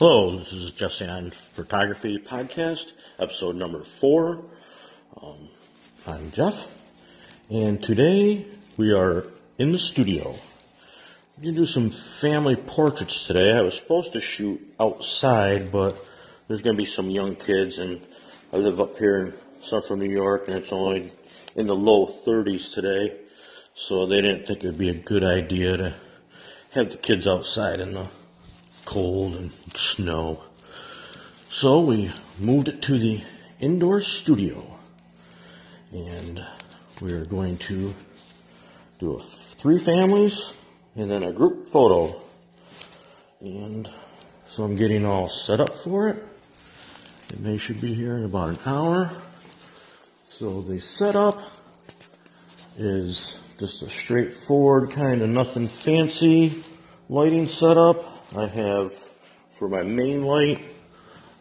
Hello, this is Jesse on Photography Podcast, episode number four. Um, I'm Jeff, and today we are in the studio. We're going to do some family portraits today. I was supposed to shoot outside, but there's going to be some young kids, and I live up here in central New York, and it's only in the low 30s today, so they didn't think it would be a good idea to have the kids outside in the cold and snow. So we moved it to the indoor studio. And we're going to do a, three families and then a group photo. And so I'm getting all set up for it. And they should be here in about an hour. So the setup is just a straightforward kind of nothing fancy lighting setup. I have for my main light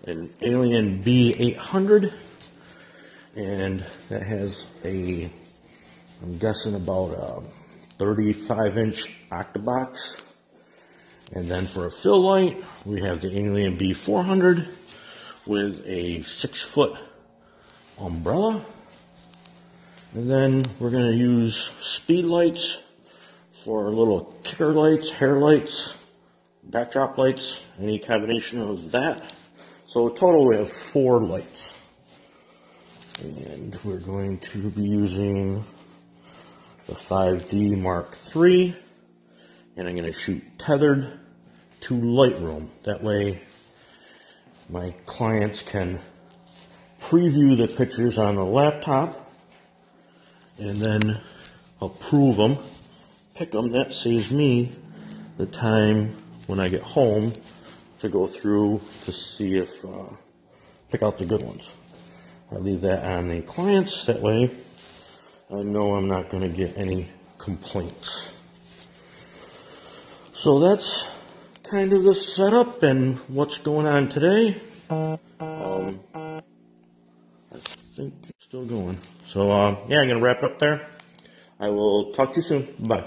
an Alien B800 and that has a I'm guessing about a 35 inch octabox. And then for a fill light we have the Alien B400 with a six foot umbrella. And then we're going to use speed lights for little kicker lights, hair lights, backdrop lights, any combination of that. So total we have four lights. And we're going to be using the 5D Mark III. And I'm going to shoot tethered to Lightroom. That way my clients can preview the pictures on the laptop and then approve them, pick them. That saves me the time when I get home to go through to see if, uh, pick out the good ones. I leave that on the clients, that way I know I'm not going to get any complaints. So that's kind of the setup and what's going on today. Um, I think it's still going. So, uh, yeah, I'm going to wrap up there. I will talk to you soon. Bye.